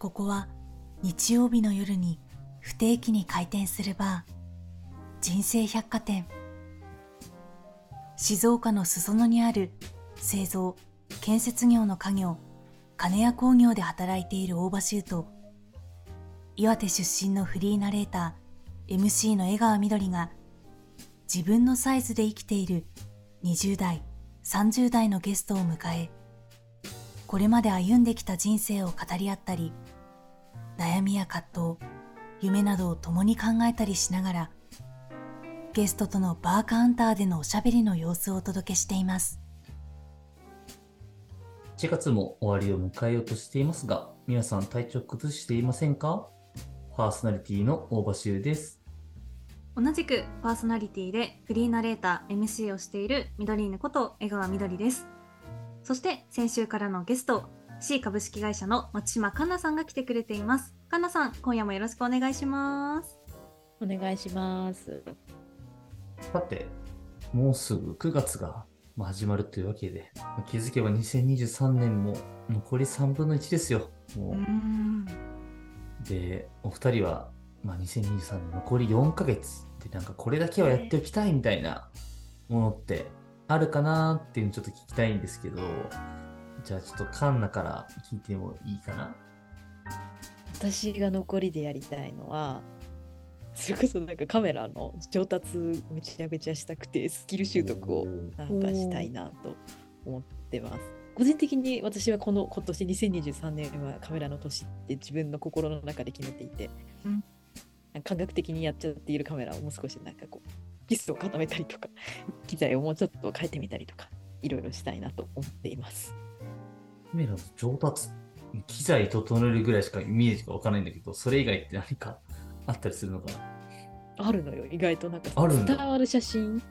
ここは日曜日の夜に不定期に開店するバー人生百貨店。静岡の裾野にある製造建設業の家業金谷工業で働いている大場修と岩手出身のフリーナレーター MC の江川みどりが自分のサイズで生きている20代30代のゲストを迎えこれまで歩んできた人生を語り合ったり悩みや葛藤夢などを共に考えたりしながらゲストとのバーカウンターでのおしゃべりの様子をお届けしています。1月も終わりを迎えようとしていますが皆さん体調崩していませんか？パーソナリティの大場修です。同じくパーソナリティでフリーナレーター MC をしているミドリーヌこと江川みどりです。そして先週からのゲスト C 株式会社の松島かんなさんが来てくれています。かんなさん今夜もよろしくお願いします。お願いします。さてもうすぐ9月が始まるというわけで気づけば2023年も残り3分の1ですよ。もう。でお二人は、まあ、2023年残り4ヶ月でなんかこれだけはやっておきたいみたいなものってあるかなっていうのちょっと聞きたいんですけどじゃあちょっとカンナから聞いてもいいかな？私が残りでやりたいのはそれこそなんかカメラの上達めちゃめちゃしたくてスキル習得をなんかしたいなと思ってます。個人的に私はこの今年2023年はカメラの年って自分の心の中で決めていて、うん、感覚的にやっちゃっているカメラをもう少しなんかこうキスを固めたりとか 機材をもうちょっと変えてみたりとかいろいろしたいなと思っています。カメラの上達機材整えるぐらいしかイメージがわからないんだけどそれ以外って何かあったりするのかな？あるのよ意外となんか伝わる写真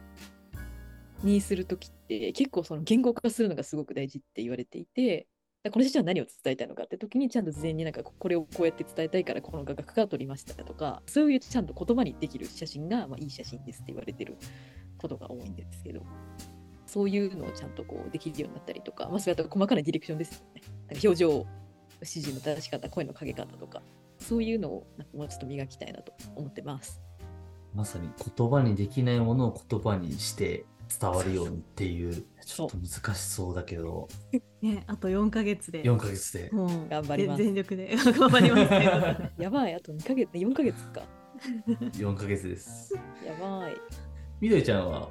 にする時って結構その言語化するのがすごく大事って言われていてこの写真は何を伝えたいのかって時にちゃんと事前になんかこれをこうやって伝えたいからこの画角から撮りましたとかそういうちゃんと言葉にできる写真が、まあ、いい写真ですって言われてることが多いんですけどそういうのをちゃんとこうできるようになったりとか、まあ、そういった細かなディレクションですよね。なんか表情指示の正し方声のかけ方とか。そういうのをもうちょっと磨きたいなと思ってます。まさに言葉にできないものを言葉にして伝わるようにっていうちょっと難しそうだけど。ねあと4か月で。4か月で。頑張ります。全力で。頑張りますやばいあと2か月4か月か。4か月です。やばい。みどりちゃんは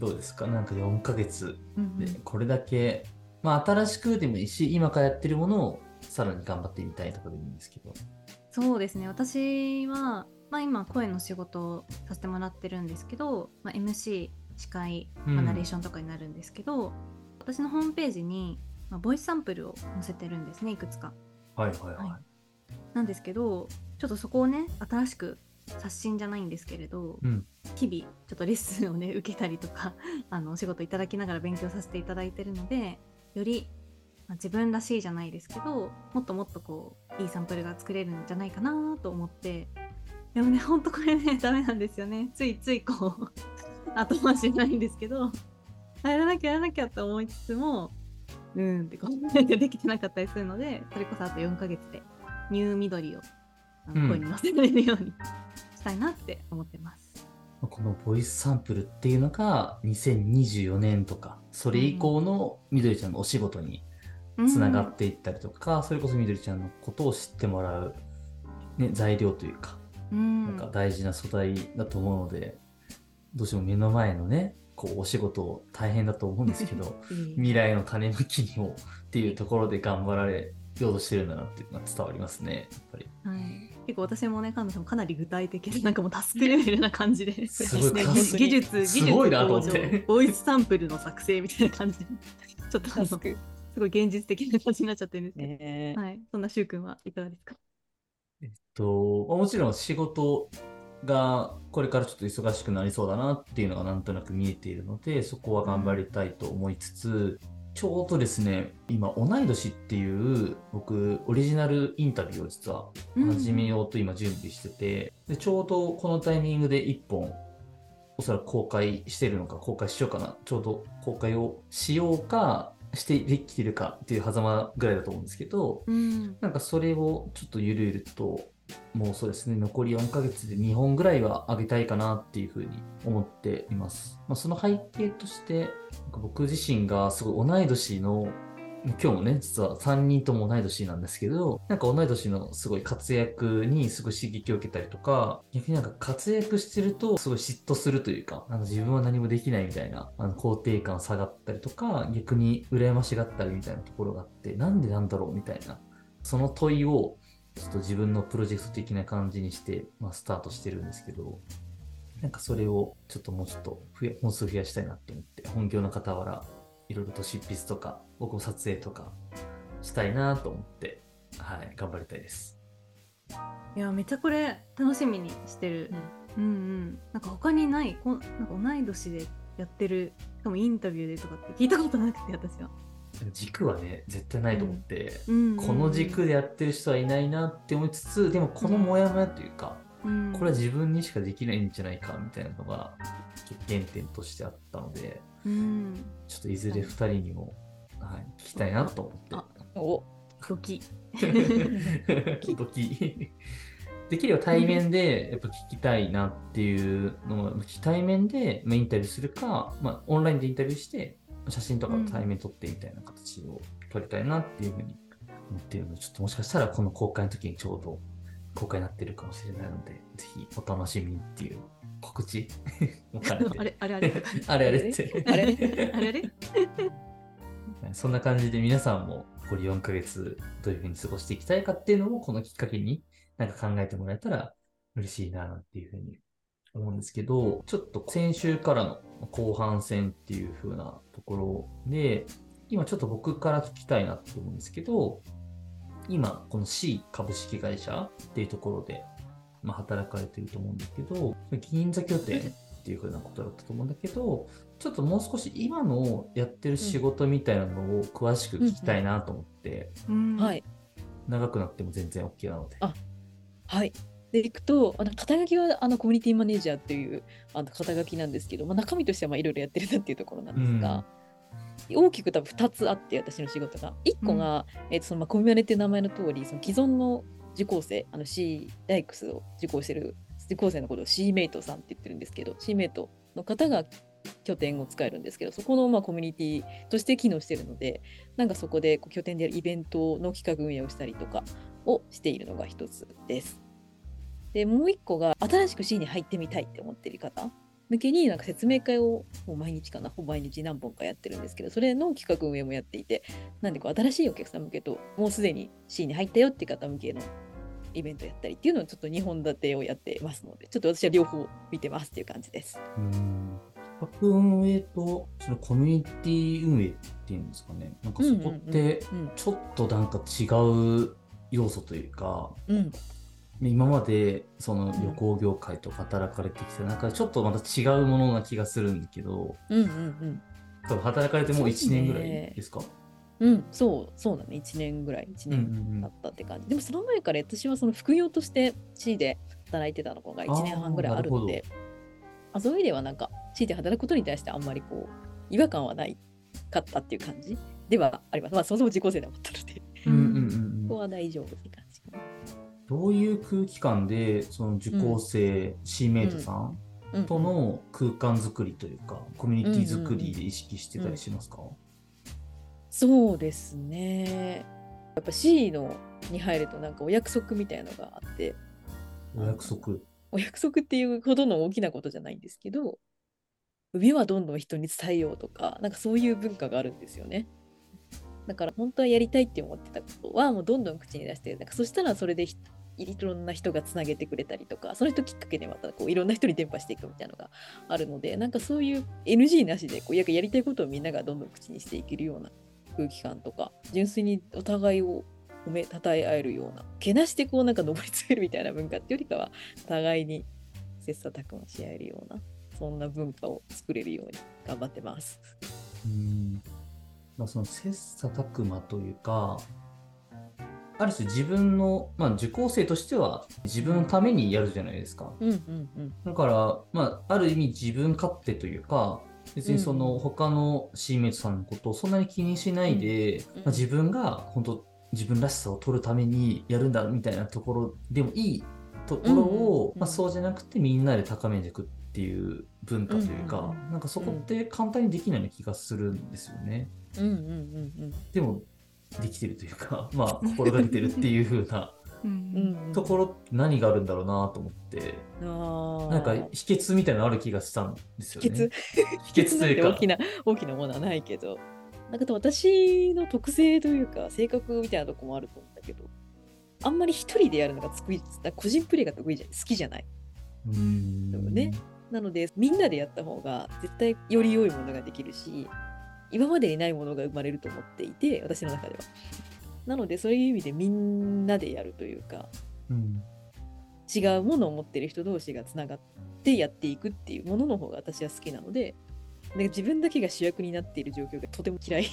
どうですか？なんか4か月でこれだけ、まあ新しくでもいいし今からやってるものをさらに頑張ってみたいとかでもいいんですけど。そうですね。私は、まあ、今声の仕事をさせてもらってるんですけど、まあ、MC 司会、まあ、ナレーションとかになるんですけど、うん、私のホームページに、まあ、ボイスサンプルを載せてるんですねいくつか。はいはいはい。はい、なんですけどちょっとそこをね新しく刷新じゃないんですけれど、うん、日々ちょっとレッスンをね受けたりとか あのお仕事いただきながら勉強させていただいてるのでよりまあ、自分らしいじゃないですけどもっともっとこういいサンプルが作れるんじゃないかなと思って。でもねほんとこれね ダメなんですよね。ついついこう 後回しないんですけどやらなきゃやらなきゃと思いつつもうんってこうできてなかったりするのでそれこそあと4ヶ月でニュー緑を声に乗せられるようにしたいなって思ってます。このボイスサンプルっていうのが2024年とかそれ以降のみどりちゃんのお仕事につながっていったりとか、うん、それこそみどりちゃんのことを知ってもらう、ね、材料というか、うん、なんか大事な素材だと思うのでどうしても目の前のねこうお仕事大変だと思うんですけど 未来の種まきにもっていうところで頑張られようとしてるんだなっていうのが伝わりますねやっぱり。はい結構私もね、神田さんもかなり具体的で、なんかもうタスクレベルな感じで、すごい。技術、技術向上、ボイスサンプルの作成みたいな感じ。で、ちょっとあの、すごい現実的な感じになっちゃってるんですけど、ね、はい、そんなしゅうくんはいかがですか？えっと、もちろん仕事がこれからちょっと忙しくなりそうだなっていうのがなんとなく見えているので、そこは頑張りたいと思いつつ、ちょうどですね、今、同い年っていう僕、オリジナルインタビューを実は始めようと今準備してて、うん、でちょうどこのタイミングで1本、おそらく公開してるのか、公開しようかな、ちょうど公開をしようか、してできてるかっていう狭間ぐらいだと思うんですけど、うん、なんかそれをちょっとゆるゆるともうそうですね、残り4ヶ月で2本ぐらいは上げたいかなっていうふうに思っています。まあ、その背景として、僕自身がすごい同い年の今日もね、実は3人とも同い年なんですけど、なんか同い年のすごい活躍にすごい刺激を受けたりとか、逆になんか活躍してるとすごい嫉妬するというか、なんか自分は何もできないみたいな、あの肯定感下がったりとか、逆に羨ましがったりみたいなところがあって、なんでなんだろうみたいな、その問いをちょっと自分のプロジェクト的な感じにして、まあ、スタートしてるんですけど、なんかそれをちょっともうちょっと増や本数増やしたいなって思って、本業の傍ら、いろいろと執筆とか、僕も撮影とかしたいなと思って、はい、頑張りたいです。いや、めっちゃこれ楽しみにしてる。うん、うん、うん。なんか他にないこ、なんか同い年でやってる、しかもインタビューでとかって聞いたことなくて、私は。軸はね絶対ないと思って、うん、この軸でやってる人はいないなって思いつつでもこのモヤモヤというか、うん、これは自分にしかできないんじゃないかみたいなのが原点としてあったので、うん、ちょっといずれ2人にも、はい、聞きたいなと思って。おドキ。ドキ。できれば対面でやっぱ聞きたいなっていうのを、対面でインタビューするか、まあ、オンラインでインタビューして写真とか対面撮ってみたいな形を撮りたいなっていうふうに思っているので、ちょっともしかしたらこの公開の時にちょうど公開になってるかもしれないので、ぜひお楽しみにっていう告知も兼ねて。あれあれあれ？あれあれって。あれ？あれ？あれ？そんな感じで皆さんも残り4ヶ月どういうふうに過ごしていきたいかっていうのをこのきっかけになんか考えてもらえたら嬉しいなっていうふうに思うんですけど、ちょっと先週からの後半戦っていう風なところで、今ちょっと僕から聞きたいなって思うんですけど、今、この C 株式会社っていうところで、まあ、働かれてると思うんだけど、銀座拠点っていう風なことだったと思うんだけど、ちょっともう少し今のやってる仕事みたいなのを詳しく聞きたいなと思って、はい。長くなっても全然 OK なので。あ、はい。でいくとあの肩書きはあのコミュニティマネージャーっていうあの肩書きなんですけど、まあ、中身としてはいろいろやってるなっていうところなんですが、うん、大きく多分2つあって私の仕事が。1個が、うん、えーとそのまあ、コミュニティっていう名前の通りその既存の受講生あの C ダイクスを受講してる受講生のことを C メイトさんって言ってるんですけど C メイトの方が拠点を使えるんですけどそこのまあコミュニティとして機能しているのでなんかそこでこう拠点でやるイベントの企画運営をしたりとかをしているのが一つです。でもう一個が新しく C に入ってみたいって思ってる方向けになんか説明会をもう毎日かなほぼ毎日何本かやってるんですけどそれの企画運営もやっていてなんでこう新しいお客さん向けともうすでに C に入ったよっていう方向けのイベントやったりっていうのをちょっと2本立てをやってますのでちょっと私は両方見てますっていう感じです。うん。企画運営とそのコミュニティ運営っていうんですかね。なんかそこってちょっとなんか違う要素というか、うん、今までその旅行業界と働かれてきた中でちょっとまた違うものな気がするんだけど、うんうんうん。多分働かれてもう1年ぐらいですか？うん、そうそうだね。1年ぐらい1年だったって感じ、でもその前から私はその副業として C で働いてたのが1年半ぐらいあるのであそういう意味ではなんか C で働くことに対してあんまりこう違和感はないかったっていう感じ？ではあります。まあそもそも自己性で思ったので。うんうん、うん、ここは大丈夫って感じかなどういう空気感でその受講生、シーメイトさんとの空間づくりというか、コミュニティづくりで意識してたりしますか、そうですね。やっぱ C のに入るとなんかお約束みたいのがあって。お約束。お約束っていうほどの大きなことじゃないんですけど海はどんどん人に伝えようとかなんかそういう文化があるんですよね。だから本当はやりたいって思ってたことはもうどんどん口に出してなんかそしたらそれでいろんな人がつなげてくれたりとかその人きっかけでまたこういろんな人に伝播していくみたいなのがあるのでなんかそういう NG なしでこうややりたいことをみんながどんどん口にしていけるような空気感とか純粋にお互いを褒めたたえ合えるようなけなしてこうなんか上り詰めるみたいな文化っていうよりかは互いに切磋琢磨し合えるようなそんな文化を作れるように頑張ってます。うんまあ、その切磋琢磨というかある種自分の、まあ、受講生としては自分のためにやるじゃないですか。うんうんうん、だから、まあ、ある意味自分勝手というか別にその他のシーメイトさんのことをそんなに気にしないで、うん、まあ、自分が本当自分らしさを取るためにやるんだみたいなところでもいいところを、まあ、そうじゃなくてみんなで高めていくっていう文化というか、うん、なんかそこって簡単にできないような気がするんですよね。うんうんうんうん、でもできてるというか、まあ、心がけてるっていう風な。ところ何があるんだろうなと思って、なんか秘訣みたいなのある気がしたんですよね。秘訣。秘訣というか。大きな大きなものはないけど、なんか私の特性というか性格みたいなとこもあると思うんだけど、あんまり一人でやるのが得意、個人プレーが得意じゃ好きじゃない。うん。ね。なのでみんなでやった方が絶対より良いものができるし、今までにないものが生まれると思っていて、私の中では。なのでそういう意味でみんなでやるというか、うん、違うものを持ってる人同士がつながってやっていくっていうものの方が私は好きなのでで自分だけが主役になっている状況がとても嫌い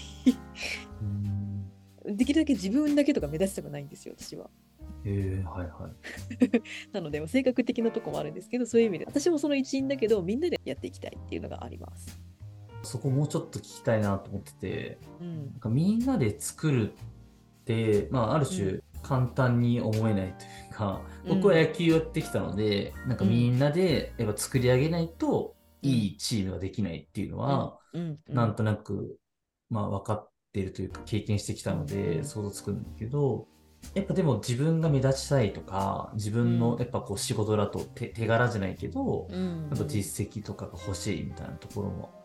できるだけ自分だけとか目指したくないんですよ私は。えー、はいはい。なので性格的なとこもあるんですけどそういう意味で私もその一員だけどみんなでやっていきたいっていうのがあります。そこもうちょっと聞きたいなと思ってて、うん、なんかみんなで作るってまあ、ある種簡単に思えないというか、うん、僕は野球やってきたので、うん、なんかみんなでやっぱ作り上げないといいチームができないっていうのは、うん、なんとなく、まあ、分かっているというか経験してきたので想像つくんだけど、やっぱでも自分が目立ちたいとか自分のやっぱこう仕事だと手手柄じゃないけど、うん、なんか実績とかが欲しいみたいなところも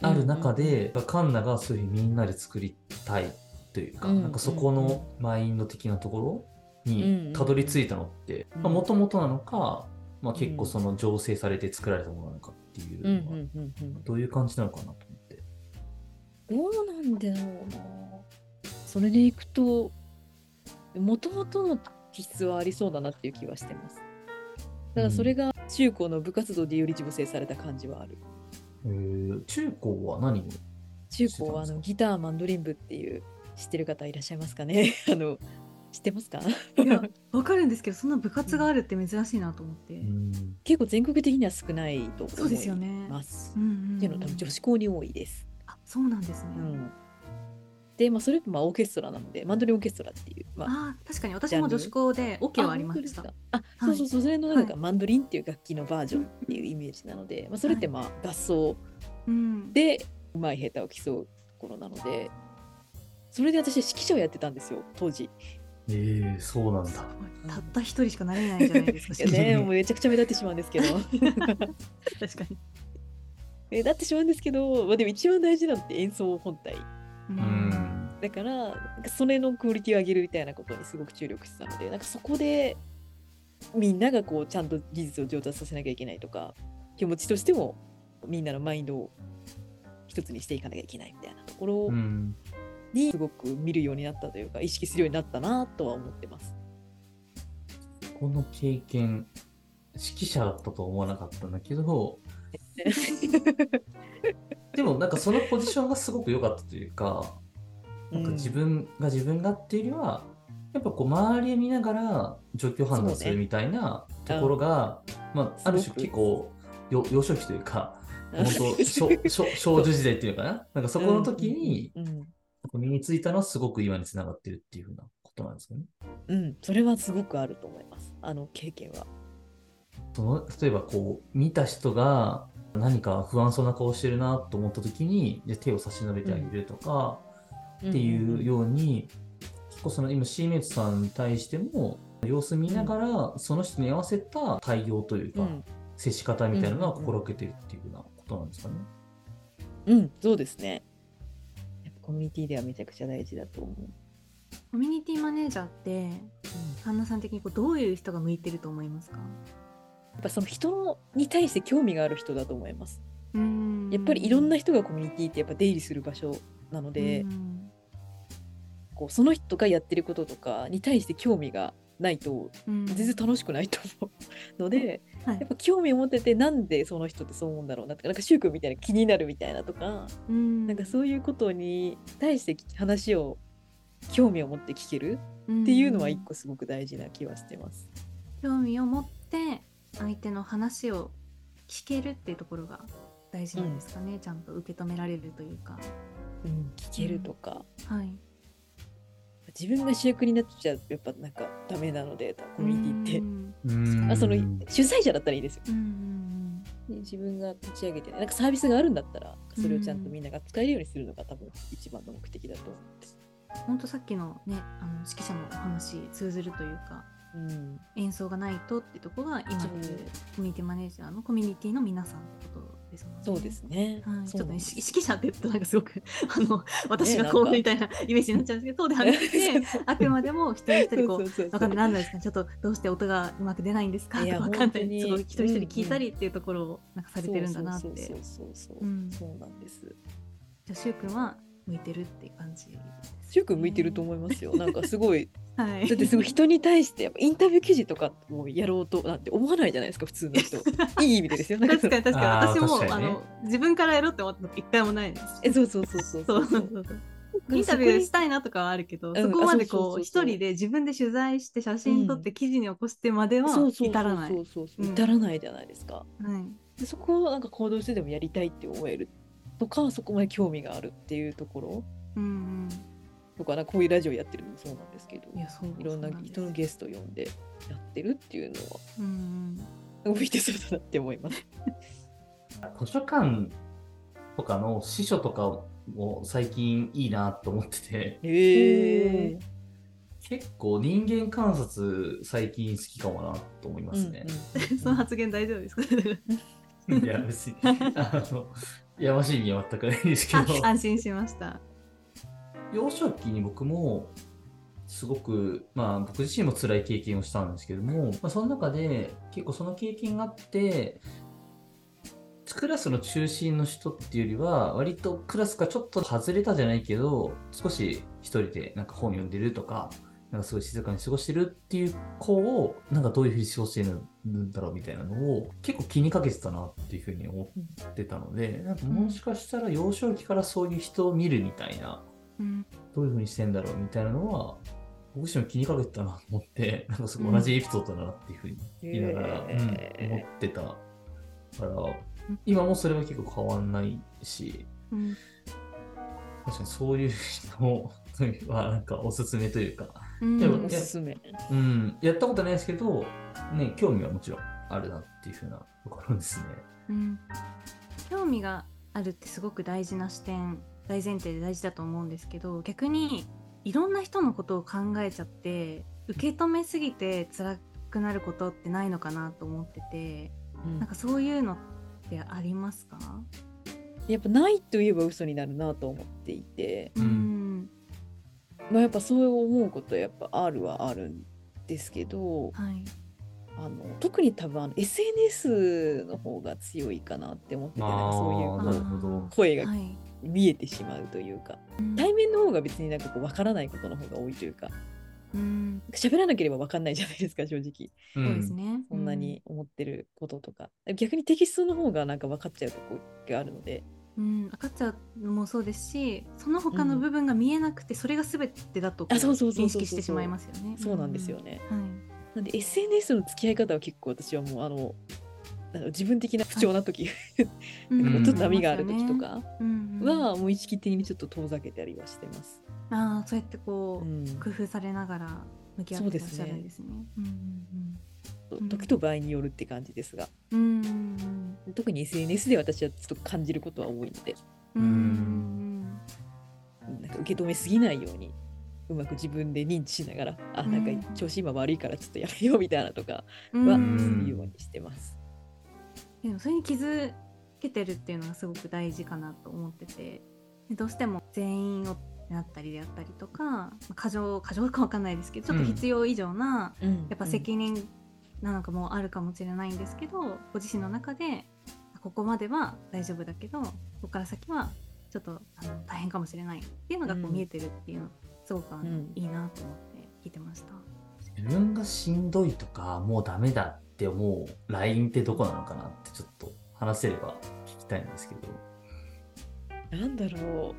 ある中で、うん、カンナがそういうみんなで作りたいというか、うん、なんかそこのマインド的なところにたどり着いたのってもともとなのか、まあ、結構その醸成されて作られたものなのかっていうのは、どういう感じなのかなと思って。どうなんだろうな。それでいくと、もともとの気質はありそうだなっていう気はしてます。だからそれが中高の部活動でより醸成された感じはある。えー、中高は何を中高はあのギターマンドリン部っていう知ってる方いらっしゃいますかね？あの知ってますか？いや分かるんですけどそんな部活があるって珍しいなと思って、うん、結構全国的には少ないと思います。そうですよね、うんうん、っていうの多分女子校に多いです。あそうなんですね、うん、で、まあ、それまあオーケストラなのでマンドリンオーケストラっていう、まあ、あ確かに私も女子校でオケはありましたあそうそうそう、それのなんかマンドリンっていう楽器のバージョンっていうイメージなので、まあ、それってまあ合奏でうまい下手を競うところなので、それで私指揮者をやってたんですよ当時。えー、そうなんだ。たった一人しかなれないじゃないですか。ね、もうめちゃくちゃ目立ってしまうんですけど。確かに。目立ってしまうんですけど、まあ、でも一番大事なのって演奏本体。うん、だからそれのクオリティを上げるみたいなことにすごく注力してたのでなんかそこでみんながこうちゃんと技術を上達させなきゃいけないとか気持ちとしてもみんなのマインドを一つにしていかなきゃいけないみたいなところにすごく見るようになったというか意識するようになったなとは思ってます。この経験指揮者だったと思わなかったんだけど でもなんかそのポジションがすごく良かったというかなんか自分が自分がっていうよりはやっぱこう周りを見ながら状況判断するみたいなところが、ね、まあ、ある種結構幼少期というか本当少女時代っていうのかな？なんかそこの時に、身についたのはすごく今につながってるっていうふうなことなんですよね？うん、それはすごくあると思います。あの経験は。その例えばこう見た人が何か不安そうな顔してるなと思った時にで手を差し伸べてあげるとか、っていうように、結構その今シーメイトさんに対しても様子見ながら、その人に合わせた対応というか、接し方みたいなのは心がけてるっていうようなことなんですかね。うん、そうですね。やっぱコミュニティではめちゃくちゃ大事だと思う。コミュニティマネージャーって、神田さん的にこうどういう人が向いてると思いますか？やっぱその人に対して興味がある人だと思います。やっぱりいろんな人がコミュニティってやっぱ出入りする場所なので、こうその人がやってることとかに対して興味がないと全然楽しくないと思うので、はい、やっぱ興味を持っててなんでその人ってそう思うんだろうなとかなんか宗教みたいな気になるみたいなとか、うん、なんかそういうことに対して話を興味を持って聞けるっていうのは一個すごく大事な気はしてます。興味を持って相手の話を聞けるっていうところが大事なんですかね、うん、ちゃんと受け止められるというか。うん、聞けるとか、うん、はい、自分が主役になっちゃうやっぱなんかダメなのでコミュニティって。あその主催者だったらいいですよ。自分が立ち上げて、ね、なんかサービスがあるんだったらそれをちゃんとみんなが使えるようにするのが多分一番の目的だと思うんです。本当さっきのねあの指揮者のお話通ずるというか、うん、演奏がないとってとこが今でいう。コミュニティマネージャーのコミュニティの皆さんってことですもんね。そうですね。はい、ちょっとね、指揮者って言うとなんかすごく あの私がこうみたいなイメージになっちゃうんですけど、そうではなくて、あくまでも一人一人こう、わかんない、なんですか、ちょっとどうして音がうまく出ないんですか？とかわかんない、すごい一人一人聞いたりっていうところをなんかされてるんだなって。そうそうそうそう。そうなんです。じゃあ、しゅうくんは向いてるっていう感じよく向いてると思いますよ。なんかすごい、はい、だってすごい人に対してやっぱインタビュー記事とかもやろうとなんて思わないじゃないですか普通の人。いい意味でですよ。確かに確かに私も、ね、あの自分からやろうって思ったの一回もないです。えそうそうそうそうそうそうそう。インタビューしたいなとかはあるけど、そこまでこう一人で自分で取材して写真撮って記事に起こしてまでは至らない。至らないじゃないですか。はい、でそこをなんか行動してでもやりたいって思えるとかそこまで興味があるっていうところ。うんうんとかなこういうラジオやってるのもそうなんですけどいやそういろんな人のゲスト呼んでやってるっていうのは、うん、向いてそうだなって思います。図書館とかの司書とかも最近いいなと思ってて、えー、結構人間観察最近好きかもなと思いますね。うんうん、その発言大丈夫ですか？いや別にあのやましい意味は全くないですけど安心しました。幼少期に僕もすごく、まあ僕自身も辛い経験をしたんですけども、まあ、その中で結構その経験があって、クラスの中心の人っていうよりは、割とクラスがちょっと外れたじゃないけど、少し一人でなんか本読んでるとか、なんかすごい静かに過ごしてるっていう子を、なんかどういうふうに過ごしてるんだろうみたいなのを結構気にかけてたなっていうふうに思ってたので、なんかもしかしたら幼少期からそういう人を見るみたいなどういうふうにしてんだろうみたいなのは僕自身も気にかけてたなと思って なんかすごい同じエピソードだなっていうふうに言いながら、うん、思ってたから今もそれは結構変わんないし、うん、確かにそういう人は なんかおすすめというか、うん、おすすめ、うん、やったことないですけど、ね、興味はもちろんあるなっていうふうなところですね。うん、興味があるってすごく大事な視点大前提で大事だと思うんですけど逆にいろんな人のことを考えちゃって受け止めすぎて辛くなることってないのかなと思ってて、うん、なんかそういうのってありますか？やっぱないと言えば嘘になるなと思っていて、うん、まあ、やっぱそう思うことやっぱあるはあるんですけど、はい、あの特に多分あの SNS の方が強いかなって思っててなんかそういう声が見えてしまうというか、対面の方が別になんかこう分からないことの方が多いというか。うん。喋らなければ分かんないじゃないですか正直、そうですね。そんなに思ってることとか、逆にテキストの方がなんか分かっちゃうとこがあるので、うん、分かっちゃうのもそうですしその他の部分が見えなくて、それが全てだと認識してしまいますよね。そうなんですよね、はい、なんで SNS の付き合い方は結構私はもうあの自分的な不調な時、はい、ちょっと波がある時とかはもう意識的にちょっと遠ざけたりはしてます。ああそうやってこう、うん、工夫されながら向き合ってらっしゃるんですね。時と場合によるって感じですが、うん。特に SNS で私はちょっと感じることは多いので。うん。なんか受け止めすぎないようにうまく自分で認知しながらあなんか調子今悪いからちょっとやめようみたいなとかはするようにしてます。でもそれに気づけてるっていうのがすごく大事かなと思ってて。どうしても全員をなったりであったりとか過剰過剰か分かんないですけどちょっと必要以上な、うん、やっぱ責任なのかもあるかもしれないんですけど、うん、ご自身の中でここまでは大丈夫だけどここから先はちょっとあの大変かもしれないっていうのがこう見えてるっていうの、すごくあの、いいなと思って聞いてました。自分がしんどいとかもうダメだって思うラインってどこなのかなってちょっと話せれば聞きたいんですけど。なんだろ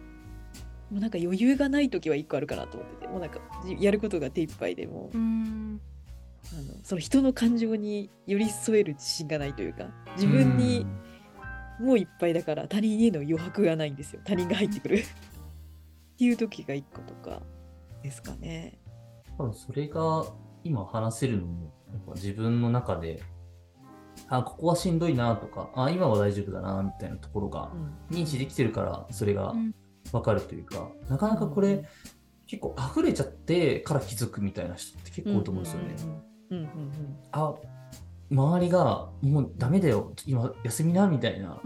う。もうなんか余裕がない時は一個あるかなと思っててもうなんかやることが手一杯でもあのその人の感情に寄り添える自信がないというか自分にもういっぱいだから他人への余白がないんですよ。他人が入ってくる。っていう時が1個とかですかね。多分それが今話せるのもやっぱ自分の中であここはしんどいなとかあ今は大丈夫だなみたいなところが認知できてるからそれが分かるというか、なかなかこれ、結構溢れちゃってから気づくみたいな人って結構多いと思うんですよね。あ周りがもうダメだよ。今休みなみたいな、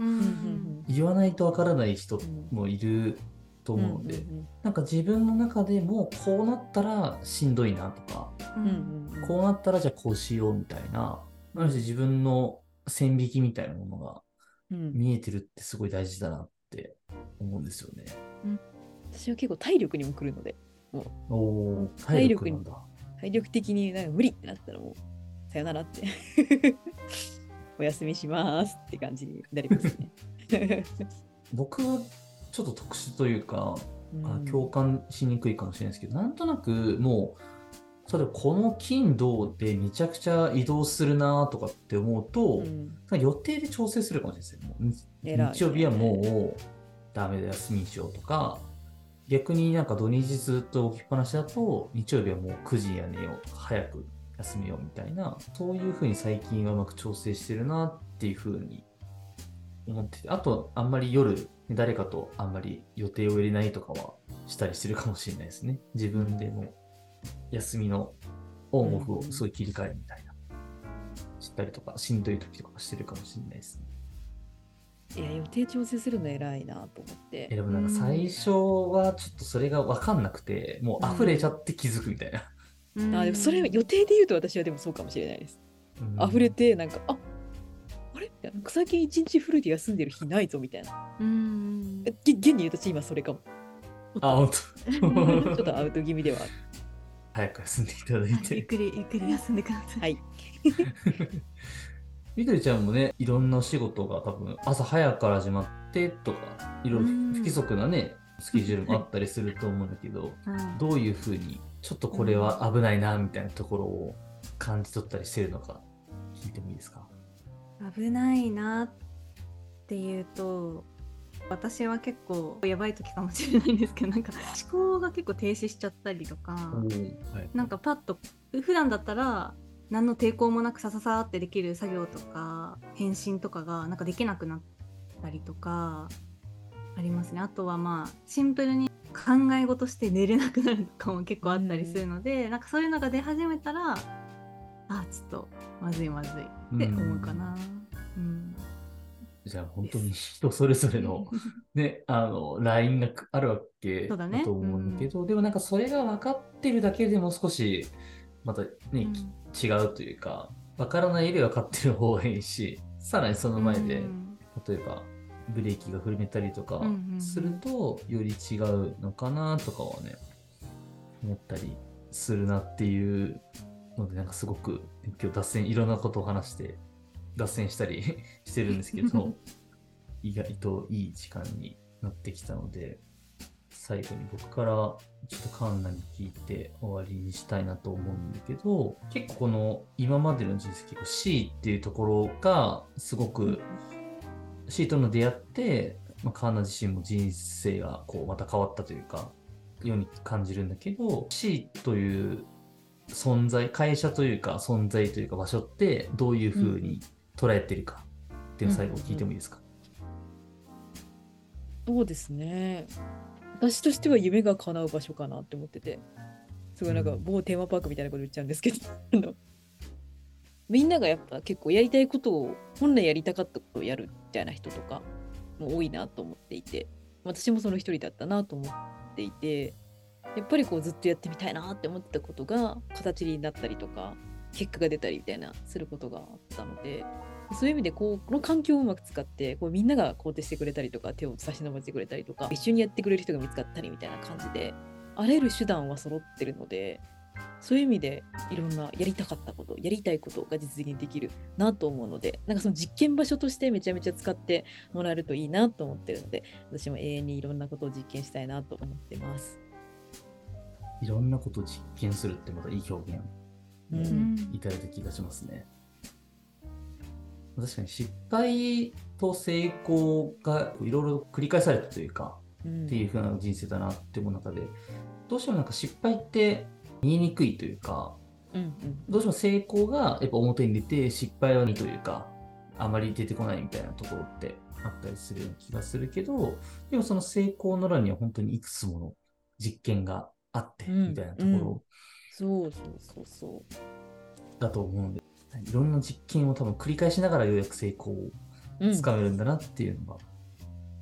言わないとわからない人もいると思うので、なんか自分の中でもこうなったらしんどいなとか、こうなったらじゃあこうしようみたいな、なので自分の線引きみたいなものが見えてるってすごい大事だなって思うんですよね。うん、私は結構体力にも来るので、もう。お体力に体力的になんか無理ってなったらもうさよならって お休みしますって感じになりますね。僕はちょっと特殊というか、うん、共感しにくいかもしれないですけど、なんとなくもう例えばこの金土でめちゃくちゃ移動するなとかって思うと、うん、予定で調整するかもしれないですね。日曜日はもうダメだ休みにしようとか、逆になんか土日ずっと置きっぱなしだと、日曜日はもう9時や寝よう、早く休めようみたいな、そういうふうに最近はうまく調整してるなっていうふうに思ってて、あとあんまり夜、誰かとあんまり予定を入れないとかはしたりするかもしれないですね。自分でも休みのオンオフをすごい切り替えるみたいな、知ったりとか、しんどい時とかしてるかもしれないですね。いや、予定調整するの偉いなと思って。えでもなんか最初はちょっとそれが分かんなくて、もう溢れちゃって気づくみたいな。うん、あでもそれ予定で言うと私はでもそうかもしれないです。うん、溢れて、なんか、ああれ？最近一日フルで休んでる日ないぞみたいな。うん。現に言うと今それかも。あ、本当。ちょっとアウト気味では。早く休んでいただいて。ゆっくりゆっくり休んでください。はい。みどりちゃんもね、いろんな仕事が多分朝早くから始まってとか、いろいろ不規則なね、スケジュールもあったりすると思うんだけど、うん、どういうふうに、ちょっとこれは危ないなみたいなところを感じ取ったりしてるのか、聞いてもいいですか？危ないなっていうと、私は結構やばい時かもしれないんですけどなんか思考が結構停止しちゃったりとか、はい、なんかパッと普段だったら何の抵抗もなくさささってできる作業とか返信とかがなんかできなくなったりとかありますね。あとはまあシンプルに考え事して寝れなくなるとかも結構あったりするので、うん、なんかそういうのが出始めたらあちょっとまずいまずいって思うかな。うん、うん。じゃあ本当に人それぞれのね、あの、ラインがあるわけだと思うんだけど、ねうん、でもなんかそれが分かってるだけでも少し、またね、うん、違うというか、分からないより分かってる方がいいし、さらにその前で、うん、例えばブレーキが踏めたりとかすると、より違うのかなとかはね、思ったりするなっていうので、なんかすごく今日脱線、いろんなことを話して脱線したり してるんですけど、意外といい時間になってきたので、最後に僕からちょっとカンナに聞いて終わりにしたいなと思うんだけど、結構この今までの人生結構 C っていうところがすごく C との出会って、まあ、カーナ自身も人生がこうまた変わったというか、ように感じるんだけど、C という存在、会社というか存在というか場所ってどういうふうに捉えてるかっていうのを最後聞いてもいいですか、うんうん、そうですね私としては夢が叶う場所かなって思ってて。すごいなんか某テーマパークみたいなこと言っちゃうんですけど。みんながやっぱ結構やりたいことを本来やりたかったことをやるみたいな人とかも多いなと思っていて。私もその一人だったなと思っていて。やっぱりこうずっとやってみたいなって思ってたことが形になったりとか結果が出たりみたいなすることがあったのでそういう意味でこうこの環境をうまく使ってこうみんなが肯定してくれたりとか手を差し伸べてくれたりとか一緒にやってくれる人が見つかったりみたいな感じであらゆる手段は揃ってるのでそういう意味でいろんなやりたかったことやりたいことが実現できるなと思うのでなんかその実験場所としてめちゃめちゃ使ってもらえるといいなと思ってるので私も永遠にいろんなことを実験したいなと思ってます。いろんなことを実験するってまたいい表現いただいた気がしますね。確かに失敗と成功がいろいろ繰り返されたというか、うん、っていう風な人生だなって思う中で、どうしてもなんか失敗って見えにくいというか、うんうん、どうしても成功がやっぱ表に出て失敗は2というか、あまり出てこないみたいなところってあったりするような気がするけど、でもその成功の欄には本当にいくつもの実験があって、みたいなところ、うん。うん、そうそうそうそう。だと思うので、いろんな実験を多分繰り返しながらようやく成功をつかめるんだなっていうのが、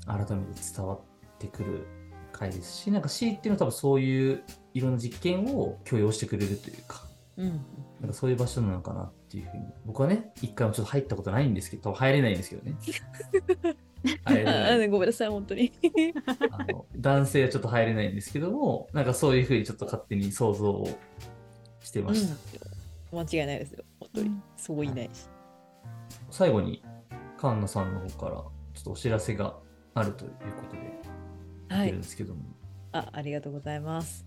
改めて伝わってくる回ですし、なんか C っていうのは多分そういういろんな実験を許容してくれるというか、うん、なんかそういう場所なのかなっていうふうに、僕はね、一回もちょっと入ったことないんですけど、入れないんですけどね。ごめんなさい、本当にあの。男性はちょっと入れないんですけども、なんかそういうふうにちょっと勝手に想像をしてました。うん、間違いないですよ、本当に。そういないし。最後に、カンナさんの方から、ちょっとお知らせがあるということで、はい、るんですけども。あありがとうございます。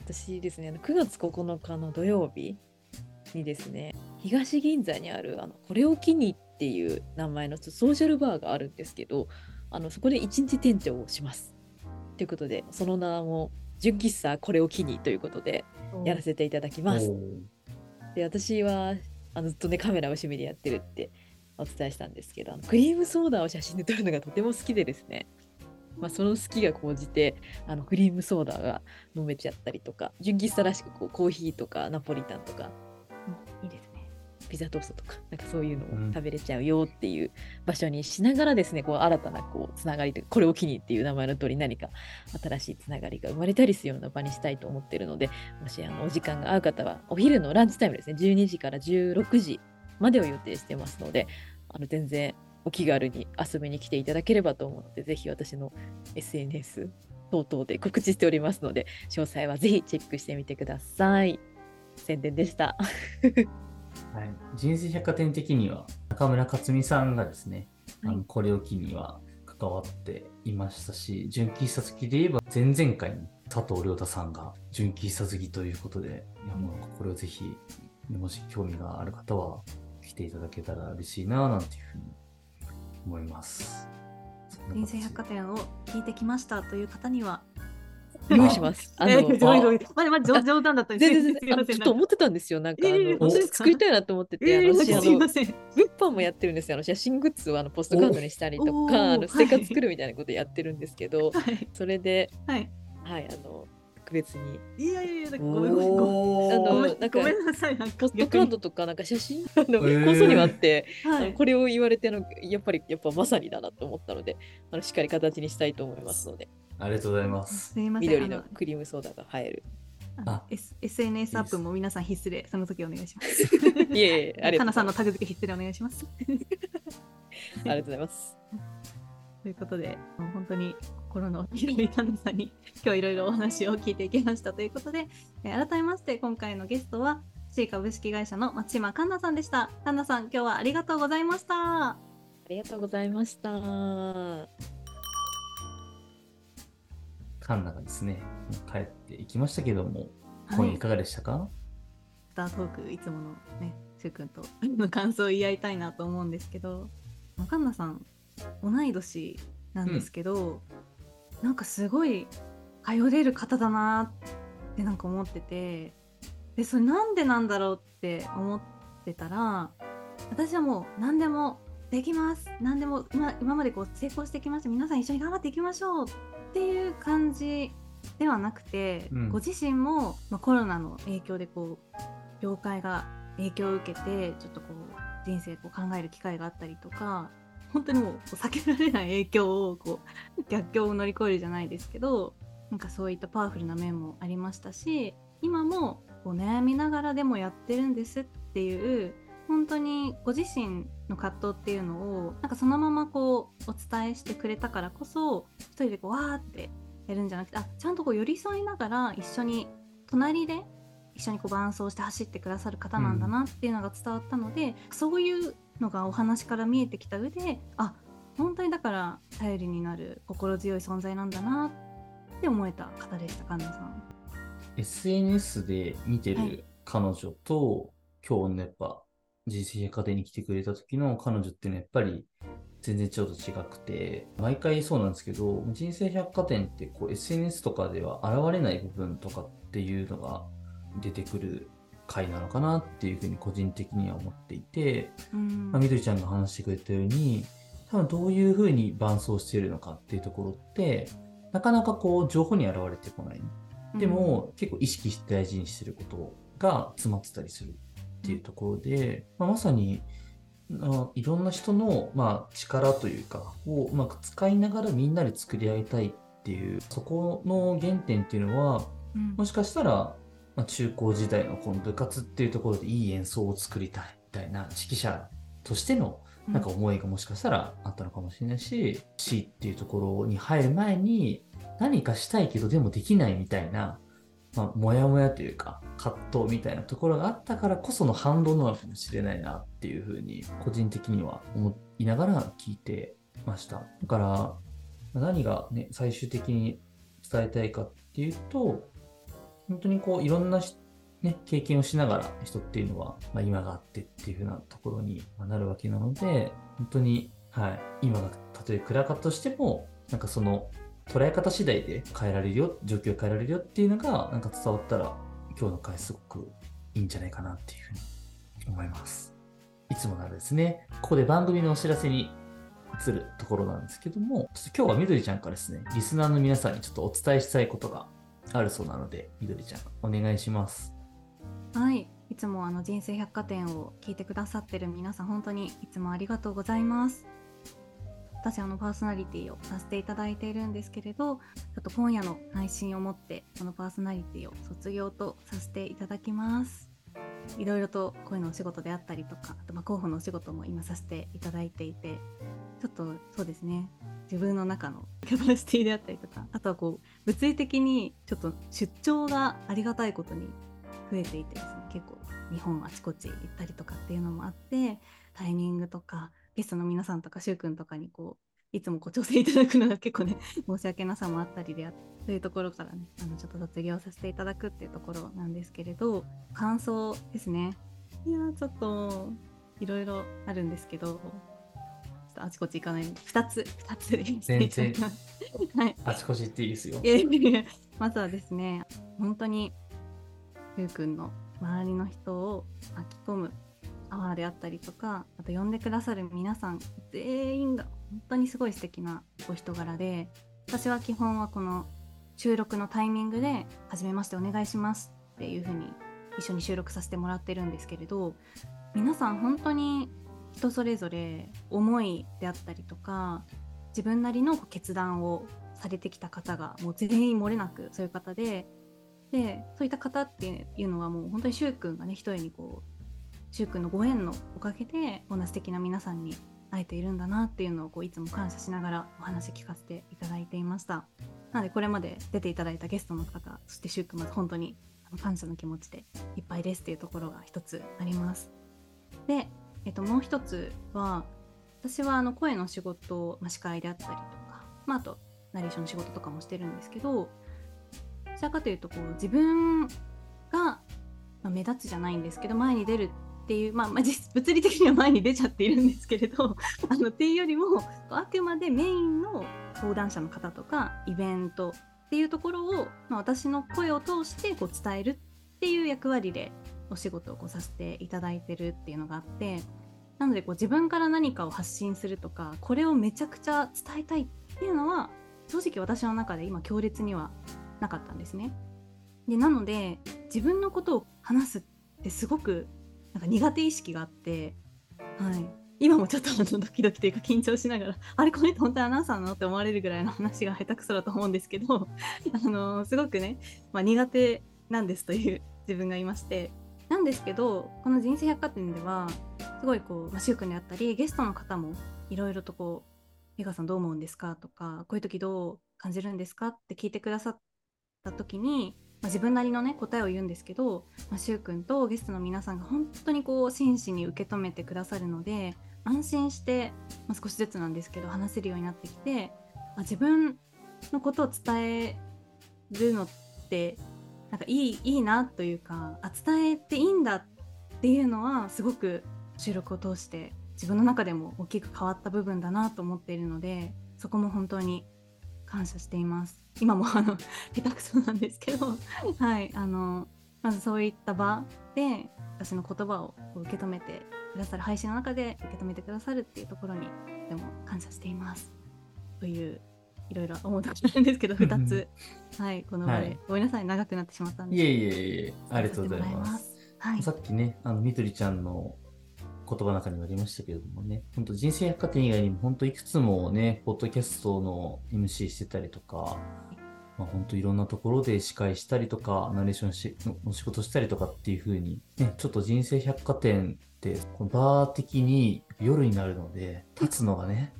私ですね、9月9日の土曜日にですね、東銀座にあるあのこれを機にっていう名前のソーシャルバーがあるんですけど、あのそこで一日店長をします。ということで、その名も純喫茶これを機にということでやらせていただきます。で私はあのずっとねカメラを趣味でやってるってお伝えしたんですけどあのクリームソーダを写真で撮るのがとても好きでですね。まあ、その好きが高じてあのクリームソーダが飲めちゃったりとか純喫茶らしくこうコーヒーとかナポリタンとか、ピザトーストとかなんかそういうのを食べれちゃうよっていう場所にしながらですね、こう新たなこうつながりというかこれを機にっていう名前の通り何か新しいつながりが生まれたりするような場にしたいと思ってるのでもしあのお時間が合う方はお昼のランチタイムですね12時から16時までを予定してますのであの全然お気軽に遊びに来ていただければと思うので、ぜひ私の SNS 等々で告知しておりますので、詳細はぜひチェックしてみてください。宣伝でした。はい、人生百貨店的には中村克美さんがですね、はい、あのこれを機には関わっていましたし、純喫茶好きで言えば前々回に佐藤亮太さんが純喫茶好きということで、いやもうこれをぜひ、もし興味がある方は来ていただけたら嬉しいななんていうふうに思います。人生百貨店を聞いてきましたという方には用意します？あの。まだまだ冗談だったんですちょっと思ってたんですよ。なんか、あの、作りたいなと思ってて、私、あの、物販もやってるんですよ。あの、写真グッズをあのポストカードにしたりとか、あの、ステッカー作るみたいなことやってるんですけど、はい、それで、はい、はい、あの、特別に。いやいやいや、ごめんごめんごめん。あの、なんか、ごめんなさい、なんか。ポストカードとか、なんか写真、あの、こそにはあって、はい、これを言われての、やっぱり、やっぱまさにだなと思ったので、あの、しっかり形にしたいと思いますので。ありがとうございます。すみません。緑のクリームソーダが映える。あ、S、SNS アップも皆さん必須で、その時お願いします。いえいえ、ありがとうございます。花さんのタグ付け必須でお願いします。ありがとうございます。ということで、もう本当に心の広い旦那さんに今日いろいろお話を聞いていきましたということで、えー、改めまして今回のゲストは C 株式会社の松島環奈さんでした。環奈さん、今日はありがとうございました。ありがとうございました。カンナがですね、帰っていきましたけども、今夜いかがでしたか、はい、スタートーク、いつものね、くんと感想を言い合いたいなと思うんですけど、カンナさん、同い年なんですけど、うん、なんかすごい頼れる方だなってなんか思っててでそれなんでなんだろうって思ってたら私はもう何でもできます。何でも今今までこう成功してきました。皆さん一緒に頑張っていきましょうっていう感じではなくて、うん、ご自身も、まあ、コロナの影響でこう業界が影響を受けてちょっとこう人生こう考える機会があったりとか本当にもう避けられない影響をこう逆境を乗り越えるじゃないですけどなんかそういったパワフルな面もありましたし今もこう悩みながらでもやってるんですっていう本当にご自身の葛藤っていうのをなんかそのままこうお伝えしてくれたからこそ一人でこうわーってやるんじゃなくてあちゃんとこう寄り添いながら一緒に隣で一緒にこう伴走して走ってくださる方なんだなっていうのが伝わったので、うん、そういうのがお話から見えてきた上であ本当にだから頼りになる心強い存在なんだなって思えた方でした神田さん。SNS で見てる彼女と、はい、今日のやっぱ人生百貨店に来てくれた時の彼女っていうのはやっぱり全然ちょっと違くて、毎回そうなんですけど、人生百貨店ってこう SNS とかでは現れない部分とかっていうのが出てくる回なのかなっていうふうに個人的には思っていて、まあ、みどりちゃんが話してくれたように、多分どういうふうに伴走しているのかっていうところって、なかなかこう情報に現れてこない。でも、結構意識して大事にしてることが詰まってたりするっていうところで、まあ、まさにいろんな人の、まあ、力というかをうまく使いながらみんなで作り上げたいっていうそこの原点っていうのは、うん、もしかしたら、まあ、中高時代のこの部活っていうところでいい演奏を作りたいみたいな指揮者としてのなんか思いがもしかしたらあったのかもしれないし、うん、C っていうところに入る前に何かしたいけどでもできないみたいなまあ、もやもやというか、葛藤みたいなところがあったからこその反動なのかもしれないなっていうふうに、個人的には思いながら聞いてました。だから、何がね、最終的に伝えたいかっていうと、本当にこう、いろんなね、経験をしながら人っていうのは、まあ、今があってっていうふうなところになるわけなので、本当に、はい、今がたとえ暗かったとしても、なんかその捉え方次第で変えられるよ、状況を変えられるよっていうのが、なんか伝わったら、今日の回すごくいいんじゃないかなっていうふうに思います。いつもならですね、ここで番組のお知らせに移るところなんですけども、ちょっと今日はみどりちゃんからですね、リスナーの皆さんにちょっとお伝えしたいことがあるそうなので、みどりちゃん、お願いします。はい。いつもあの人生百貨店を聞いてくださってる皆さん、本当にいつもありがとうございます。私あのパーソナリティをさせていただいているんですけれどちょっと今夜の配信をもってこのパーソナリティを卒業とさせていただきますいろいろと声のお仕事であったりとかあとまあ候補のお仕事も今させていただいていてちょっとそうですね。自分の中のキャパシティであったりとかあとはこう物理的にちょっと出張がありがたいことに増えていてですね。結構日本あちこち行ったりとかっていうのもあってタイミングとかゲストの皆さんとかしゅうくんとかにこういつもこう調整いただくのが結構ね申し訳なさもあったりであってというところからねあのちょっと卒業させていただくっていうところなんですけれど感想ですね。いやちょっといろいろあるんですけどあちこち行かない。2つ2つで全然。はい、あちこち行っていいですよ。まずはですね本当にしゅうくんの周りの人を巻き込むパワーであったりとかあと呼んでくださる皆さん全員が本当にすごい素敵なお人柄で私は基本はこの収録のタイミングで「はじめましてお願いします」っていう風に一緒に収録させてもらってるんですけれど皆さん本当に人それぞれ思いであったりとか自分なりの決断をされてきた方がもう全員漏れなくそういう方ででそういった方っていうのはもう本当にしゅうくんがね一重にこうしゅうくんのご縁のおかげでこんな素敵な皆さんに会えているんだなっていうのをこういつも感謝しながらお話聞かせていただいていました。なのでこれまで出ていただいたゲストの方そしてしゅうくんまず本当に感謝の気持ちでいっぱいですっていうところが一つあります。で、えっと、もう一つは私はあの声の仕事、まあ、司会であったりとか、まあ、あとナレーションの仕事とかもしてるんですけどどちらかというとこう自分が、まあ、目立つじゃないんですけど前に出るっていう、まあ、まあ、物理的には前に出ちゃっているんですけれど あのっていうよりもあくまでメインの相談者の方とかイベントっていうところを、まあ、私の声を通してこう伝えるっていう役割でお仕事をこうさせていただいてるっていうのがあってなのでこう自分から何かを発信するとかこれをめちゃくちゃ伝えたいっていうのは正直私の中で今強烈にはなかったんですね。でなので自分のことを話すってすごくなんか苦手意識があって、はい、今もちょっとあのドキドキというか緊張しながら あれこの人本当にアナウンサーなのって思われるぐらいの話が下手くそだと思うんですけど あのすごくね、まあ、苦手なんですという自分がいましてなんですけどこの「人生百貨店」ではすごいこう、まあ、く君であったりゲストの方もいろいろとこう「美香さんどう思うんですか?」とか「こういう時どう感じるんですか?」って聞いてくださった時にまあ、自分なりのね答えを言うんですけど、まあ、しゅうくんとゲストの皆さんが本当にこう真摯に受け止めてくださるので安心して、まあ、少しずつなんですけど話せるようになってきて、ま、自分のことを伝えるのってなんかいいいいなというかあ伝えていいんだっていうのはすごく収録を通して自分の中でも大きく変わった部分だなと思っているのでそこも本当に感謝しています。今もあの下手くそなんですけどはいあのまずそういった場で私の言葉を受け止めてくださる配信の中で受け止めてくださるっていうところにでも感謝しています。といういろいろ思うところなんですけど2つ。はいこの場で、はい、ごめんなさい長くなってしまったんでいえいえいえありがとうございます。はい、さっきねあのみどりちゃんの言葉の中にもありましたけれどもね、本当人生百貨店以外にも本当いくつもね、ポッドキャストの MC してたりとか、まあ、本当いろんなところで司会したりとか、ナレーションしの仕事したりとかっていう風に、ね、ちょっと人生百貨店ってバー的に夜になるので、立つのがね、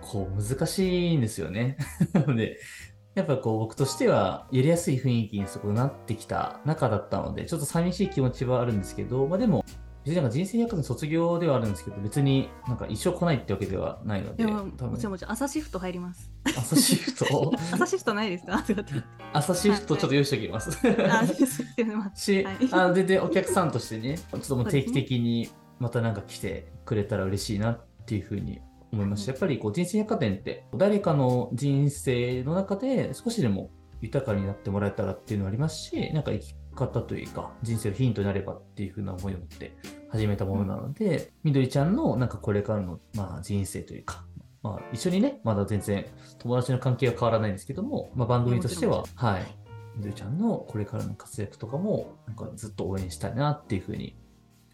こう難しいんですよね。な ので、やっぱこう僕としてはやりやすい雰囲気にそこなってきた中だったので、ちょっと寂しい気持ちはあるんですけど、まあでも、別になんか人生百貨店卒業ではあるんですけど、別になんか一生来ないってわけではないので。ももちろんもちろん朝シフト入ります。朝シフト？朝シフトないですか？朝シフトちょっと用意しておきます。はい、し、はい、あ全然お客さんとしてね、ちょっともう定期的にまたなんか来てくれたら嬉しいなっていうふうに思いました。やっぱりこう人生百貨店って誰かの人生の中で少しでも豊かになってもらえたらっていうのはありますし、なんか生き方というか、人生のヒントになればっていうふうな思いを持って始めたものなので、うん、みどりちゃんのなんかこれからの、まあ、人生というか、まあ、一緒にね、まだ全然友達の関係は変わらないんですけども、まあ、番組としては、はい、みどりちゃんのこれからの活躍とかも、なんかずっと応援したいなっていうふうに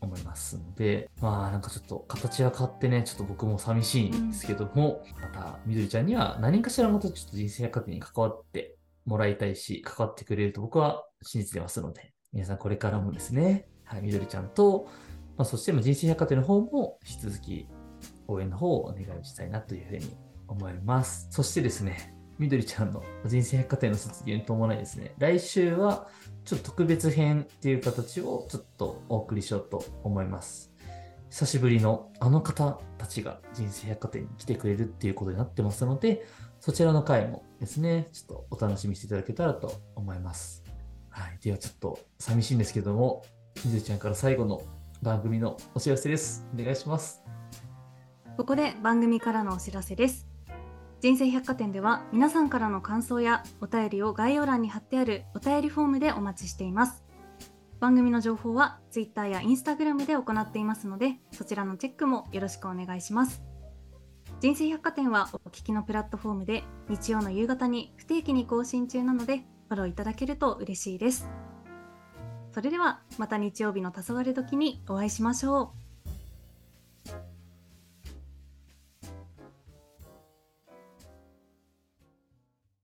思いますので、まあなんかちょっと形は変わってね、ちょっと僕も寂しいんですけども、うん、またみどりちゃんには何かしらまたちょっと人生百貨店に関わってもらいたいし、関わってくれると僕は信じてますので、皆さんこれからもですね、はい、みどりちゃんと、まあ、そして人生百貨店の方も引き続き応援の方をお願いしたいなというふうに思います。そしてですね、みどりちゃんの人生百貨店の卒業に伴いですね、来週はちょっと特別編っていう形をちょっとお送りしようと思います。久しぶりのあの方たちが人生百貨店に来てくれるっていうことになってますので、そちらの回もですね、ちょっとお楽しみしていただけたらと思います。はい。ではちょっと寂しいんですけども、みずちゃんから最後の番組のお知らせです。お願いします。ここで番組からのお知らせです。人生百貨店では皆さんからの感想やお便りを概要欄に貼ってあるお便りフォームでお待ちしています。番組の情報は Twitter や Instagram で行っていますので、そちらのチェックもよろしくお願いします。人生百貨店はお聞きのプラットフォームで日曜の夕方に不定期に更新中なので、フォローいただけると嬉しいです。それではまた日曜日の黄昏時にお会いしましょう。